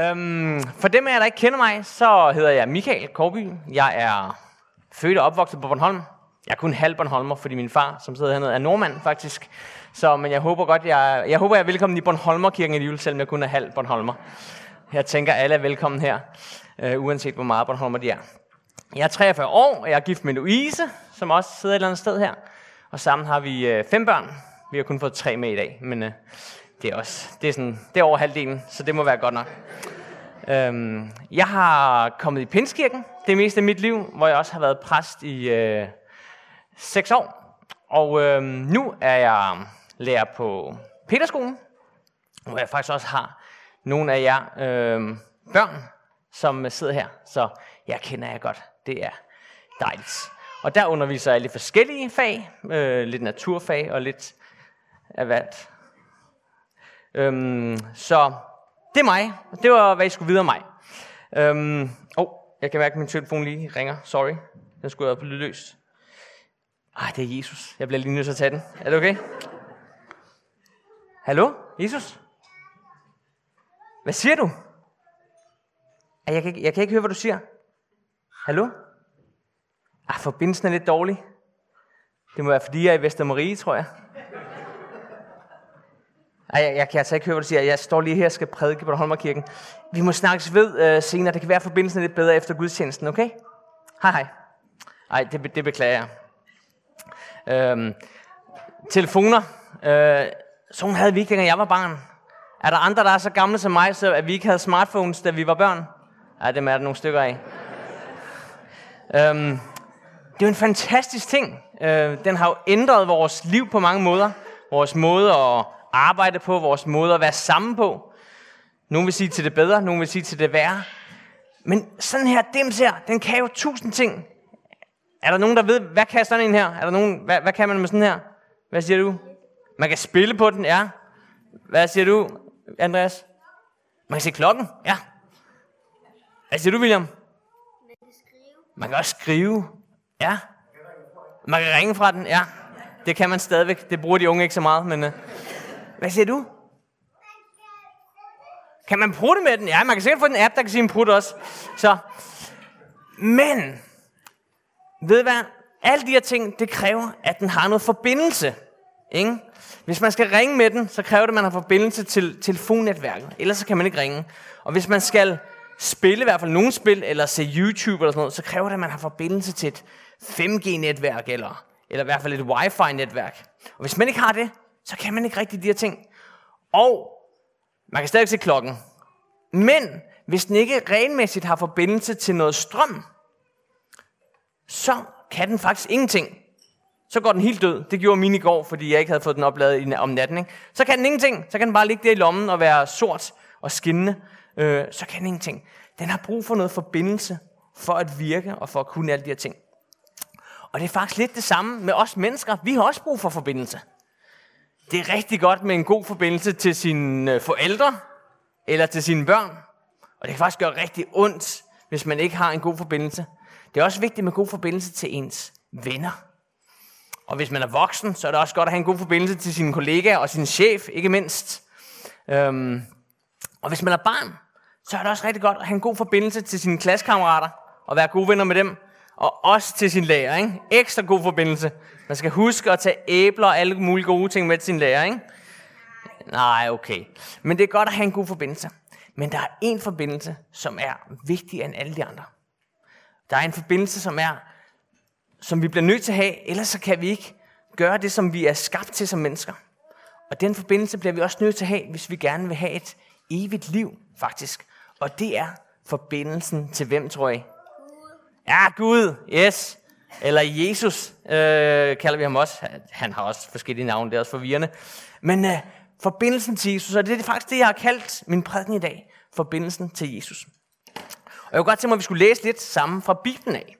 Øhm, for dem af jer, der ikke kender mig, så hedder jeg Michael Korby. Jeg er født og opvokset på Bornholm. Jeg er kun halv Bornholmer, fordi min far, som sidder hernede, er nordmand faktisk. Så, men jeg håber godt, jeg, jeg håber, jeg er velkommen i Bornholmerkirken i selvom jeg kun er halv Bornholmer. Jeg tænker, alle er velkommen her, øh, uanset hvor meget Bornholmer de er. Jeg er 43 år, og jeg er gift med Louise, som også sidder et eller andet sted her. Og sammen har vi øh, fem børn. Vi har kun fået tre med i dag, men øh, det er også det er sådan, det er over halvdelen, så det må være godt nok. Øhm, jeg har kommet i Pinskirken det meste af mit liv, hvor jeg også har været præst i øh, 6 år. Og øh, nu er jeg lærer på Peterskolen, hvor jeg faktisk også har nogle af jer øh, børn, som sidder her. Så jeg kender jer godt. Det er dejligt. Og der underviser jeg lidt forskellige fag. Øh, lidt naturfag og lidt af hvert. Øhm, så det er mig. Det var, hvad I skulle vide om mig. Øhm, oh, jeg kan mærke, at min telefon lige ringer. Sorry. Den skulle jeg på lydløs. Ej, det er Jesus. Jeg bliver lige nødt til at tage den. Er det okay? Hallo? Jesus? Hvad siger du? Jeg kan, jeg kan ikke høre, hvad du siger. Hallo? Ah, forbindelsen er lidt dårlig. Det må være, fordi jeg er i Vestermarie, tror jeg. Ej, jeg, jeg kan altså ikke høre, hvad du siger. Jeg står lige her og skal prædike på Holmerkirken. Vi må snakkes ved øh, senere. Det kan være, at forbindelsen er lidt bedre efter gudstjenesten, okay? Hej, hej. Ej, det, det beklager jeg. Øhm, telefoner. Øh, sådan havde vi ikke, dengang jeg var barn. Er der andre, der er så gamle som mig, så at vi ikke havde smartphones, da vi var børn? Ja, dem er der nogle stykker af. øhm, det er jo en fantastisk ting. Øh, den har jo ændret vores liv på mange måder. Vores måde at arbejde på, vores måde at være sammen på. Nogle vil sige til det bedre, nogle vil sige til det værre. Men sådan her dims her, den kan jo tusind ting. Er der nogen, der ved, hvad kan sådan en her? Er der nogen, hvad, hvad kan man med sådan her? Hvad siger du? Man kan spille på den, ja. Hvad siger du, Andreas? Man kan se klokken, ja. Hvad siger du, William? Man kan også skrive, ja. Man kan ringe fra den, ja. Det kan man stadigvæk. Det bruger de unge ikke så meget, men... Uh... Hvad siger du? Kan man prutte med den? Ja, man kan sikkert få en app, der kan sige en prut også. Så. Men, ved hvad? Alle de her ting, det kræver, at den har noget forbindelse. Ikke? Hvis man skal ringe med den, så kræver det, at man har forbindelse til telefonnetværket. Ellers så kan man ikke ringe. Og hvis man skal spille i hvert fald nogle spil, eller se YouTube eller sådan noget, så kræver det, at man har forbindelse til et 5G-netværk, eller, eller i hvert fald et Wi-Fi-netværk. Og hvis man ikke har det, så kan man ikke rigtig de her ting. Og man kan stadig se klokken. Men hvis den ikke regelmæssigt har forbindelse til noget strøm, så kan den faktisk ingenting. Så går den helt død. Det gjorde min i går, fordi jeg ikke havde fået den opladet om natten. Ikke? Så kan den ingenting. Så kan den bare ligge der i lommen og være sort og skinnende. Øh, så kan den ingenting. Den har brug for noget forbindelse for at virke og for at kunne alle de her ting. Og det er faktisk lidt det samme med os mennesker. Vi har også brug for forbindelse. Det er rigtig godt med en god forbindelse til sine øh, forældre eller til sine børn. Og det kan faktisk gøre rigtig ondt, hvis man ikke har en god forbindelse. Det er også vigtigt med god forbindelse til ens venner. Og hvis man er voksen, så er det også godt at have en god forbindelse til sine kollegaer og sin chef, ikke mindst. Øhm, og hvis man er barn, så er det også rigtig godt at have en god forbindelse til sine klassekammerater og være gode venner med dem. Og også til sin lærer, ikke? Ekstra god forbindelse. Man skal huske at tage æbler og alle mulige gode ting med til sin lærer, ikke? Nej, okay. Men det er godt at have en god forbindelse. Men der er en forbindelse, som er vigtigere end alle de andre. Der er en forbindelse, som er, som vi bliver nødt til at have, ellers så kan vi ikke gøre det, som vi er skabt til som mennesker. Og den forbindelse bliver vi også nødt til at have, hvis vi gerne vil have et evigt liv, faktisk. Og det er forbindelsen til hvem, tror jeg? Ja, Gud, yes. Eller Jesus øh, kalder vi ham også. Han har også forskellige navne, det er også forvirrende. Men øh, forbindelsen til Jesus, og det er faktisk det, jeg har kaldt min prædiken i dag. Forbindelsen til Jesus. Og jeg kunne godt tænke mig, at vi skulle læse lidt sammen fra Bibelen af.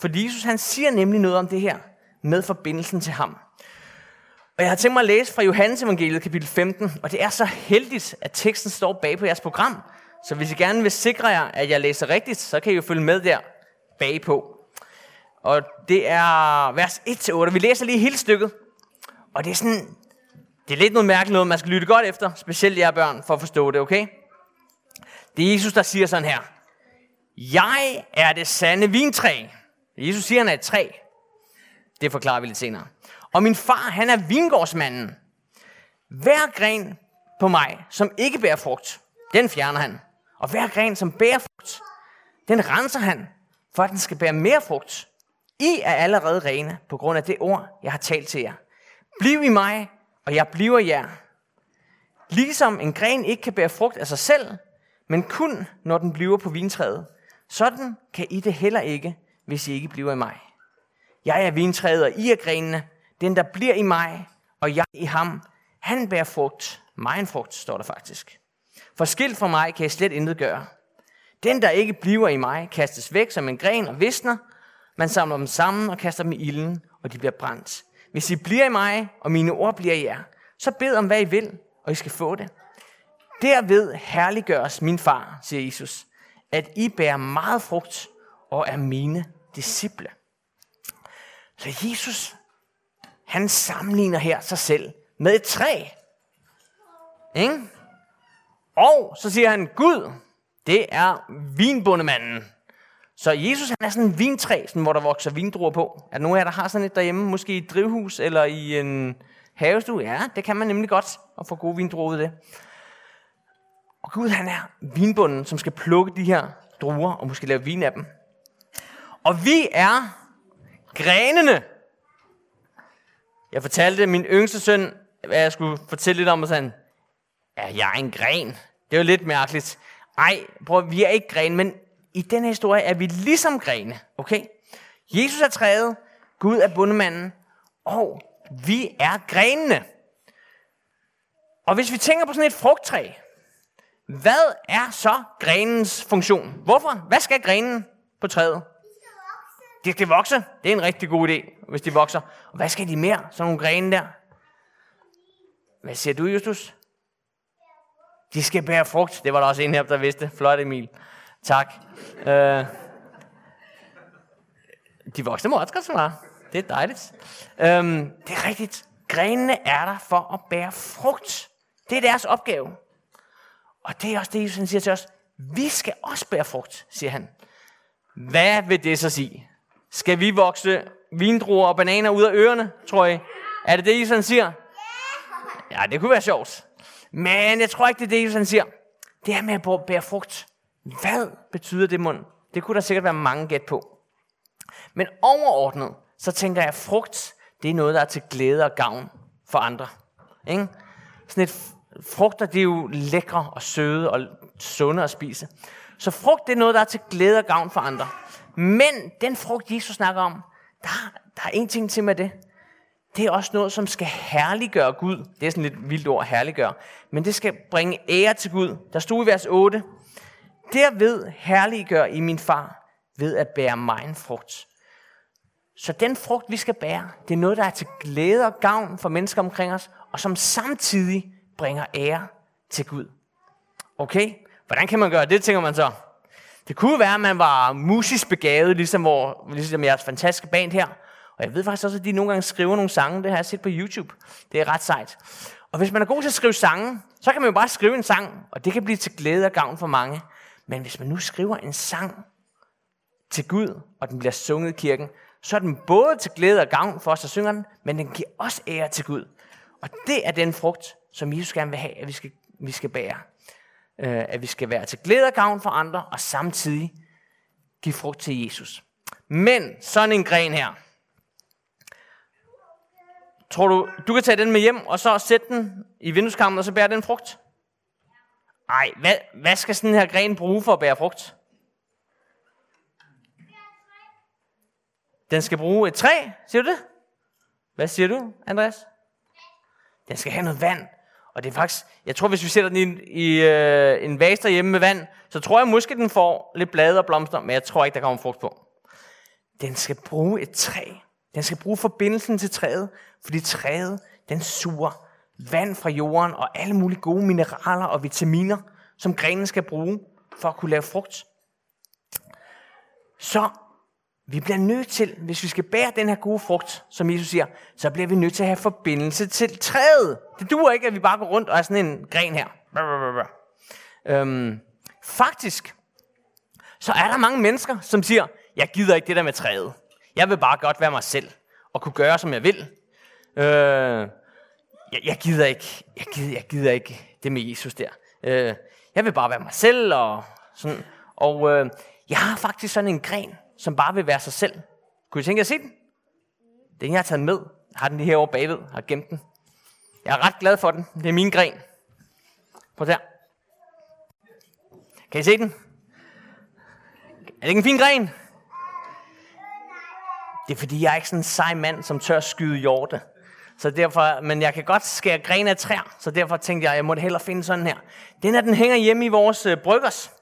For Jesus han siger nemlig noget om det her med forbindelsen til ham. Og jeg har tænkt mig at læse fra Johannes evangeliet kapitel 15, og det er så heldigt, at teksten står bag på jeres program. Så hvis I gerne vil sikre jer, at jeg læser rigtigt, så kan I jo følge med der bagpå. Og det er vers 1-8. Vi læser lige hele stykket. Og det er sådan, det er lidt noget mærkeligt noget, man skal lytte godt efter, specielt jer børn, for at forstå det, okay? Det er Jesus, der siger sådan her. Jeg er det sande vintræ. Jesus siger, han er et træ. Det forklarer vi lidt senere. Og min far, han er vingårdsmanden. Hver gren på mig, som ikke bærer frugt, den fjerner han. Og hver gren, som bærer frugt, den renser han, for at den skal bære mere frugt. I er allerede rene på grund af det ord, jeg har talt til jer. Bliv i mig, og jeg bliver jer. Ligesom en gren ikke kan bære frugt af sig selv, men kun når den bliver på vintræet, sådan kan I det heller ikke, hvis I ikke bliver i mig. Jeg er vintræet, og I er grenene. Den, der bliver i mig, og jeg i ham, han bærer frugt. Mig frugt, står der faktisk. For skilt fra mig kan jeg slet intet gøre. Den, der ikke bliver i mig, kastes væk som en gren og visner. Man samler dem sammen og kaster dem i ilden, og de bliver brændt. Hvis I bliver i mig, og mine ord bliver i jer, så bed om, hvad I vil, og I skal få det. Derved herliggøres min far, siger Jesus, at I bærer meget frugt og er mine disciple. Så Jesus, han sammenligner her sig selv med et træ. Ikke? Og så siger han, Gud, det er vinbundemanden. Så Jesus han er sådan en vintræ, sådan, hvor der vokser vindruer på. Er der nogen af jer, der har sådan et derhjemme, måske i et drivhus eller i en havestue? Ja, det kan man nemlig godt, at få gode vindruer ud af det. Og Gud han er vinbunden, som skal plukke de her druer og måske lave vin af dem. Og vi er grenene. Jeg fortalte min yngste søn, hvad jeg skulle fortælle lidt om, og sagde, ja, jeg er en gren? Det er jo lidt mærkeligt. Ej, prøv, vi er ikke gren, men i den historie er vi ligesom grene, okay? Jesus er træet, Gud er bundemanden, og vi er grenene. Og hvis vi tænker på sådan et frugttræ, hvad er så grenens funktion? Hvorfor? Hvad skal grenen på træet? De skal vokse. Det er en rigtig god idé, hvis de vokser. Og hvad skal de mere? Sådan nogle grene der. Hvad siger du, Justus? De skal bære frugt. Det var der også en her, der vidste. Flot, Emil. Tak. Øh, de voksne må også godt svare. Det er dejligt. Øhm, det er rigtigt. Grenene er der for at bære frugt. Det er deres opgave. Og det er også det, Jesus siger til os. Vi skal også bære frugt, siger han. Hvad vil det så sige? Skal vi vokse vindruer og bananer ud af ørerne, tror jeg? Er det det, Jesus siger? Ja, det kunne være sjovt. Men jeg tror ikke, det er det, Jesus siger. Det er med at bære frugt. Hvad betyder det mund? Det kunne der sikkert være mange gæt på. Men overordnet, så tænker jeg, at frugt, det er noget, der er til glæde og gavn for andre. Ikke? Sådan et frugter, det er jo lækre og søde og sunde at spise. Så frugt, det er noget, der er til glæde og gavn for andre. Men den frugt, Jesus snakker om, der, der er en ting til med det. Det er også noget, som skal herliggøre Gud. Det er sådan lidt vildt ord, herliggøre. Men det skal bringe ære til Gud. Der stod i vers 8. Derved herliggør I min far ved at bære mig en frugt. Så den frugt, vi skal bære, det er noget, der er til glæde og gavn for mennesker omkring os, og som samtidig bringer ære til Gud. Okay? Hvordan kan man gøre det, tænker man så? Det kunne være, at man var musisk begavet, ligesom, hvor, ligesom jeres fantastiske band her. Og jeg ved faktisk også, at de nogle gange skriver nogle sange. Det har jeg set på YouTube. Det er ret sejt. Og hvis man er god til at skrive sange, så kan man jo bare skrive en sang, og det kan blive til glæde og gavn for mange. Men hvis man nu skriver en sang til Gud, og den bliver sunget i kirken, så er den både til glæde og gavn for os, der synger den, men den giver også ære til Gud. Og det er den frugt, som Jesus gerne vil have, at vi skal, vi skal bære. Øh, at vi skal være til glæde og gavn for andre, og samtidig give frugt til Jesus. Men sådan en gren her. Tror du, du kan tage den med hjem, og så sætte den i vindueskammen, og så bære den frugt? Ej, hvad, hvad skal sådan her gren bruge for at bære frugt? Den skal bruge et træ, siger du det? Hvad siger du, Andreas? Den skal have noget vand. Og det er faktisk, jeg tror, hvis vi sætter den i, i øh, en vase derhjemme med vand, så tror jeg måske, den får lidt blade og blomster, men jeg tror ikke, der kommer frugt på. Den skal bruge et træ. Den skal bruge forbindelsen til træet, fordi træet, den suger vand fra jorden og alle mulige gode mineraler og vitaminer, som grenen skal bruge for at kunne lave frugt. Så vi bliver nødt til, hvis vi skal bære den her gode frugt, som Jesus siger, så bliver vi nødt til at have forbindelse til træet. Det duer ikke, at vi bare går rundt og er sådan en gren her. Øhm, faktisk, så er der mange mennesker, som siger, jeg gider ikke det der med træet. Jeg vil bare godt være mig selv, og kunne gøre, som jeg vil. Øh, jeg, jeg, gider ikke, jeg, gider, jeg gider ikke det med Jesus der. Øh, jeg vil bare være mig selv, og sådan. Og øh, jeg har faktisk sådan en gren, som bare vil være sig selv. Kunne I tænke jer at se den? Den jeg har taget med. Jeg har den lige herovre bagved. Jeg har gemt den. Jeg er ret glad for den. Det er min gren. Prøv der. Kan I se den? Er det ikke en fin gren? Det er fordi, jeg er ikke sådan en sej mand, som tør skyde hjorte. Så derfor, men jeg kan godt skære gren af træer, så derfor tænkte jeg, jeg måtte hellere finde sådan her. Den her, den hænger hjemme i vores øh, bryggers.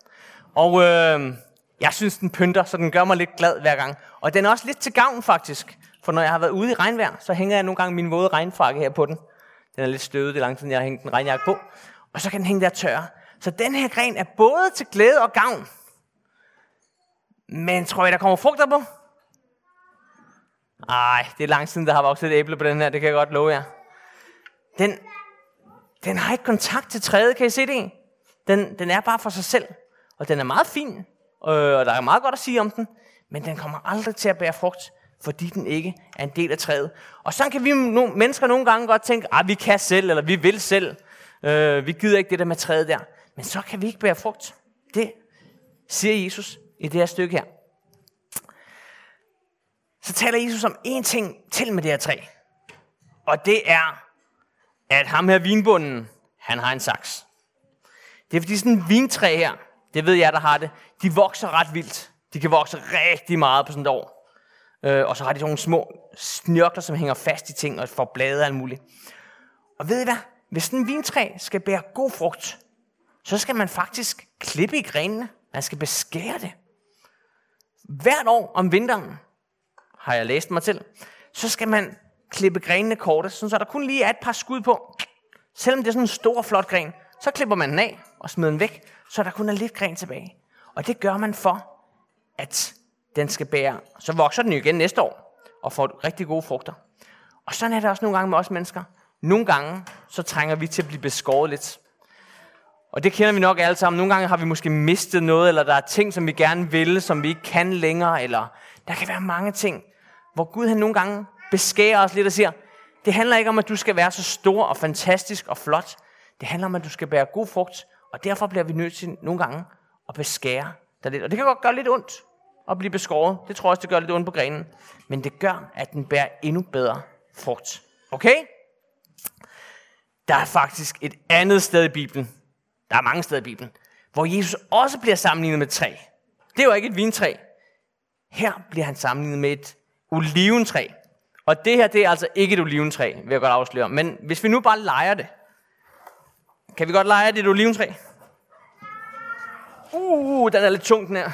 Og øh, jeg synes, den pynter, så den gør mig lidt glad hver gang. Og den er også lidt til gavn faktisk. For når jeg har været ude i regnvejr, så hænger jeg nogle gange min våde regnfrakke her på den. Den er lidt støvet, det er lang tid, jeg har hængt en regnjakke på. Og så kan den hænge der tørre. Så den her gren er både til glæde og gavn. Men tror jeg, der kommer frugter på? Ej, det er lang siden, der har vokset et æble på den her, det kan jeg godt love jer. Den, den har ikke kontakt til træet, kan I se det? Den, den er bare for sig selv, og den er meget fin, øh, og der er meget godt at sige om den, men den kommer aldrig til at bære frugt, fordi den ikke er en del af træet. Og så kan vi no, mennesker nogle gange godt tænke, at ah, vi kan selv, eller vi vil selv. Øh, vi gider ikke det der med træet der. Men så kan vi ikke bære frugt. Det siger Jesus i det her stykke her så taler Jesus om én ting til med det her træ. Og det er, at ham her vinbunden, han har en saks. Det er fordi sådan en vintræ her, det ved jeg, der har det, de vokser ret vildt. De kan vokse rigtig meget på sådan et år. Øh, og så har de sådan nogle små snørkler, som hænger fast i ting og får blade og alt muligt. Og ved I hvad? Hvis sådan en vintræ skal bære god frugt, så skal man faktisk klippe i grenene. Man skal beskære det. Hvert år om vinteren, har jeg læst mig til, så skal man klippe grenene korte, så der kun lige er et par skud på. Selvom det er sådan en stor, flot gren, så klipper man den af og smider den væk, så der kun er lidt gren tilbage. Og det gør man for, at den skal bære. Så vokser den jo igen næste år og får rigtig gode frugter. Og sådan er det også nogle gange med os mennesker. Nogle gange, så trænger vi til at blive beskåret lidt. Og det kender vi nok alle sammen. Nogle gange har vi måske mistet noget, eller der er ting, som vi gerne vil, som vi ikke kan længere, eller der kan være mange ting, hvor Gud han nogle gange beskærer os lidt og siger, det handler ikke om, at du skal være så stor og fantastisk og flot. Det handler om, at du skal bære god frugt, og derfor bliver vi nødt til nogle gange at beskære dig lidt. Og det kan godt gøre lidt ondt at blive beskåret. Det tror jeg også, det gør lidt ondt på grenen. Men det gør, at den bærer endnu bedre frugt. Okay? Der er faktisk et andet sted i Bibelen. Der er mange steder i Bibelen. Hvor Jesus også bliver sammenlignet med træ. Det er jo ikke et vintræ. Her bliver han sammenlignet med et oliventræ. Og det her, det er altså ikke et oliventræ, vil jeg godt afsløre. Men hvis vi nu bare leger det. Kan vi godt lege det et oliventræ? Uh, den er lidt tung, den her.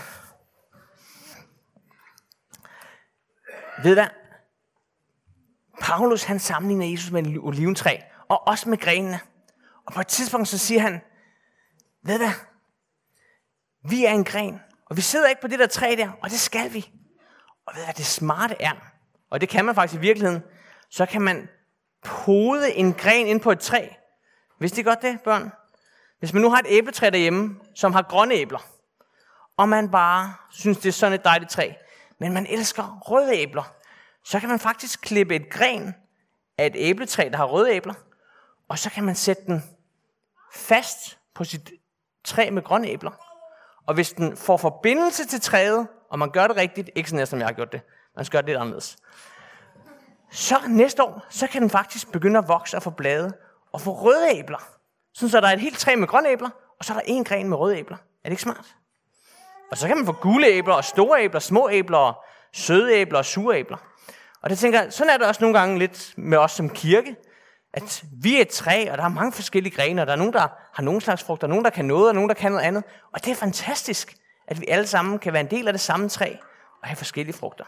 Ved hvad? Paulus han sammenligner Jesus med et oliventræ, og også med grenene. Og på et tidspunkt så siger han, ved hvad? Vi er en gren, og vi sidder ikke på det der træ der, og det skal vi. Og ved hvad det smarte er? Og det kan man faktisk i virkeligheden. Så kan man pode en gren ind på et træ. Hvis I godt det, børn? Hvis man nu har et æbletræ derhjemme, som har grønne æbler, og man bare synes, det er sådan et dejligt træ, men man elsker røde æbler, så kan man faktisk klippe et gren af et æbletræ, der har røde æbler, og så kan man sætte den fast på sit træ med grønne æbler. Og hvis den får forbindelse til træet, og man gør det rigtigt, ikke sådan som jeg har gjort det, man skal gøre det lidt anderledes, så næste år, så kan den faktisk begynde at vokse og få blade og få røde æbler. Sådan så der er et helt træ med grønne æbler, og så er der en gren med røde æbler. Er det ikke smart? Og så kan man få gule æbler og store æbler, små æbler og søde æbler og sure æbler. Og det tænker jeg, sådan er det også nogle gange lidt med os som kirke at vi er et træ, og der er mange forskellige grene, og der er nogen, der har nogle slags frugter, nogen, der kan noget, og nogen, der kan noget andet. Og det er fantastisk, at vi alle sammen kan være en del af det samme træ, og have forskellige frugter.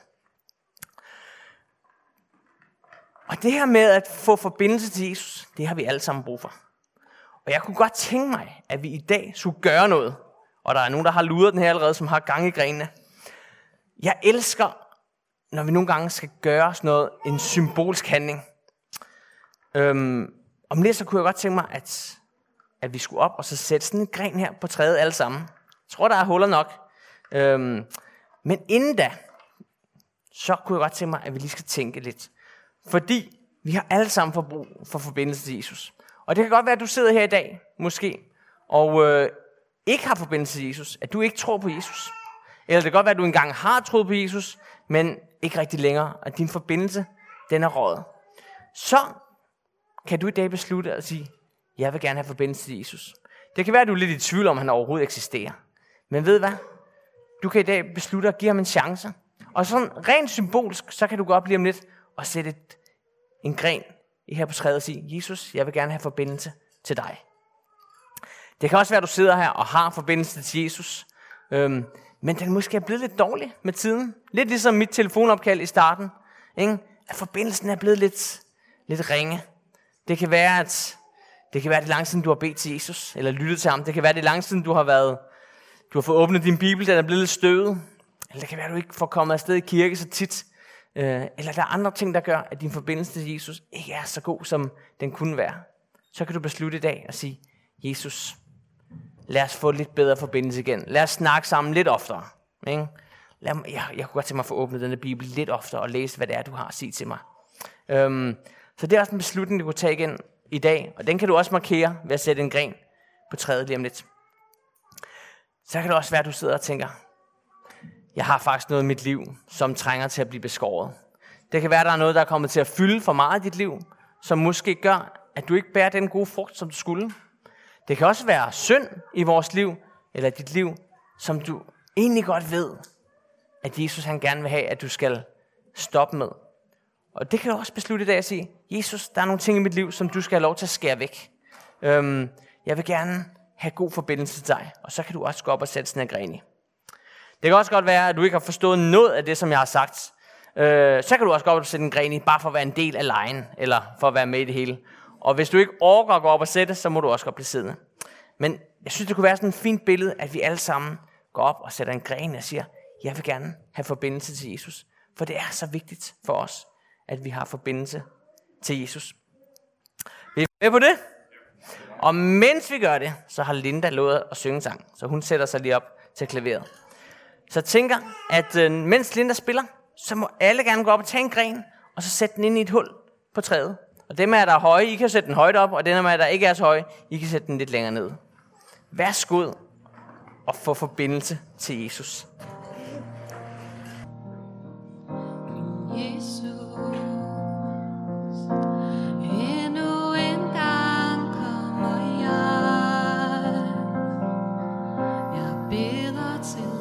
Og det her med at få forbindelse til Jesus, det har vi alle sammen brug for. Og jeg kunne godt tænke mig, at vi i dag skulle gøre noget. Og der er nogen, der har luret den her allerede, som har gang i grenene. Jeg elsker, når vi nogle gange skal gøre sådan noget, en symbolsk handling. Øhm, om lidt så kunne jeg godt tænke mig, at, at vi skulle op og så sætte sådan en gren her på træet alle sammen. Jeg tror, der er huller nok. Øhm, men inden da, så kunne jeg godt tænke mig, at vi lige skal tænke lidt. Fordi vi har alle sammen forbrug for forbindelse til Jesus. Og det kan godt være, at du sidder her i dag, måske, og øh, ikke har forbindelse til Jesus. At du ikke tror på Jesus. Eller det kan godt være, at du engang har troet på Jesus, men ikke rigtig længere. At din forbindelse, den er rådet. Så kan du i dag beslutte at sige, jeg vil gerne have forbindelse til Jesus. Det kan være, at du er lidt i tvivl om, han overhovedet eksisterer. Men ved hvad? Du kan i dag beslutte at give ham en chance. Og sådan rent symbolsk, så kan du gå op lige om lidt og sætte et, en gren i her på træet og sige, Jesus, jeg vil gerne have forbindelse til dig. Det kan også være, at du sidder her og har forbindelse til Jesus, øhm, men den måske er blevet lidt dårlig med tiden. Lidt ligesom mit telefonopkald i starten. Ikke? At forbindelsen er blevet lidt, lidt ringe. Det kan være, at det kan være, det lang siden, du har bedt til Jesus, eller lyttet til ham. Det kan være, det lang siden, du har været, du har fået åbnet din bibel, den er blevet lidt støvet. Eller det kan være, at du ikke får kommet afsted i kirke så tit. Øh, eller der er andre ting, der gør, at din forbindelse til Jesus ikke er så god, som den kunne være. Så kan du beslutte i dag at sige, Jesus, lad os få lidt bedre forbindelse igen. Lad os snakke sammen lidt oftere. Ikke? Lad mig, jeg, jeg kunne godt tænke mig at få åbnet denne bibel lidt oftere og læse, hvad det er, du har at sige til mig. Øhm, så det er også en beslutning, du kunne tage igen i dag, og den kan du også markere ved at sætte en gren på træet lige om lidt. Så kan det også være, at du sidder og tænker, jeg har faktisk noget i mit liv, som trænger til at blive beskåret. Det kan være, at der er noget, der er kommet til at fylde for meget i dit liv, som måske gør, at du ikke bærer den gode frugt, som du skulle. Det kan også være synd i vores liv, eller dit liv, som du egentlig godt ved, at Jesus han gerne vil have, at du skal stoppe med. Og det kan du også beslutte i dag at sige, Jesus, der er nogle ting i mit liv, som du skal have lov til at skære væk. Øhm, jeg vil gerne have god forbindelse til dig, og så kan du også gå op og sætte sådan en gren i. Det kan også godt være, at du ikke har forstået noget af det, som jeg har sagt. Øh, så kan du også gå op og sætte en gren i, bare for at være en del af lejen, eller for at være med i det hele. Og hvis du ikke orker at gå op og sætte, så må du også godt blive siddende. Men jeg synes, det kunne være sådan et fint billede, at vi alle sammen går op og sætter en gren og siger, jeg vil gerne have forbindelse til Jesus. For det er så vigtigt for os, at vi har forbindelse til Jesus. Vi er med på det? Og mens vi gør det, så har Linda lovet at synge sang. Så hun sætter sig lige op til klaveret. Så jeg tænker, at øh, mens Linda spiller, så må alle gerne gå op og tage en gren, og så sætte den ind i et hul på træet. Og dem af der er høje, I kan sætte den højt op, og dem af der ikke er så høje, I kan sætte den lidt længere ned. Værsgod og få forbindelse til Jesus. It's in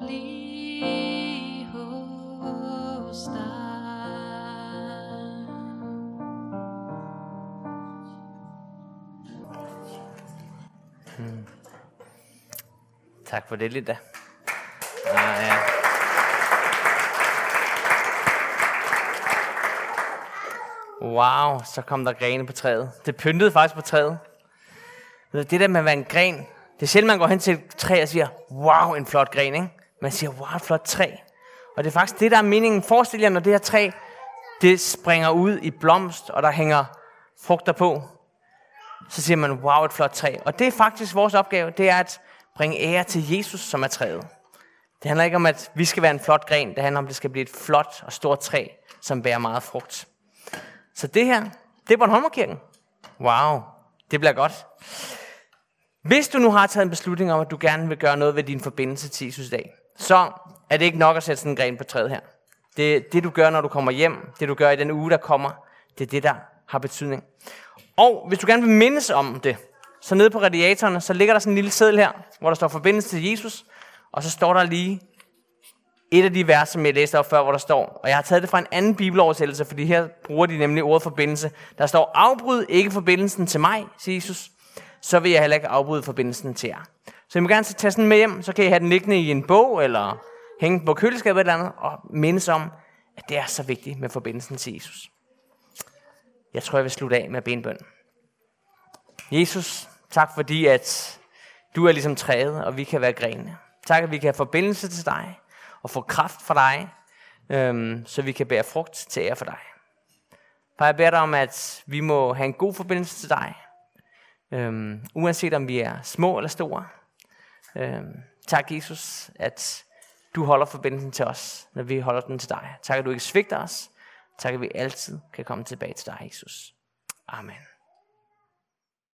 blive hos dig. Hmm. Tak for det, Linda. Ah, øh, ja. Wow, så kom der grene på træet. Det pyntede faktisk på træet. Det der med at være en gren, det er sjældent, man går hen til et træ og siger, wow, en flot gren, ikke? Man siger, wow, et flot træ. Og det er faktisk det, der er meningen. Forestil jer, når det her træ, det springer ud i blomst, og der hænger frugter på. Så siger man, wow, et flot træ. Og det er faktisk vores opgave, det er at bringe ære til Jesus, som er træet. Det handler ikke om, at vi skal være en flot gren. Det handler om, at det skal blive et flot og stort træ, som bærer meget frugt. Så det her, det er Bornholmerkirken. Wow, det bliver godt. Hvis du nu har taget en beslutning om, at du gerne vil gøre noget ved din forbindelse til Jesus i dag, så er det ikke nok at sætte sådan en gren på træet her. Det, det du gør, når du kommer hjem, det du gør i den uge, der kommer, det er det, der har betydning. Og hvis du gerne vil mindes om det, så nede på radiatorerne, så ligger der sådan en lille seddel her, hvor der står forbindelse til Jesus, og så står der lige et af de vers, som jeg læste op før, hvor der står, og jeg har taget det fra en anden bibeloversættelse, fordi her bruger de nemlig ordet forbindelse. Der står, afbryd ikke forbindelsen til mig, siger Jesus, så vil jeg heller ikke afbryde forbindelsen til jer. Så I må gerne tage sådan med hjem, så kan I have den liggende i en bog, eller hænge den på køleskabet eller andet, og mindes om, at det er så vigtigt med forbindelsen til Jesus. Jeg tror, jeg vil slutte af med benbøn. Jesus, tak fordi, at du er ligesom træet, og vi kan være grenene. Tak, at vi kan have forbindelse til dig, og få kraft fra dig, øhm, så vi kan bære frugt til ære for dig. Far, jeg beder dig om, at vi må have en god forbindelse til dig, øhm, uanset om vi er små eller store. Øhm, tak, Jesus, at du holder forbindelsen til os, når vi holder den til dig. Tak, at du ikke svigter os. Tak, at vi altid kan komme tilbage til dig, Jesus. Amen.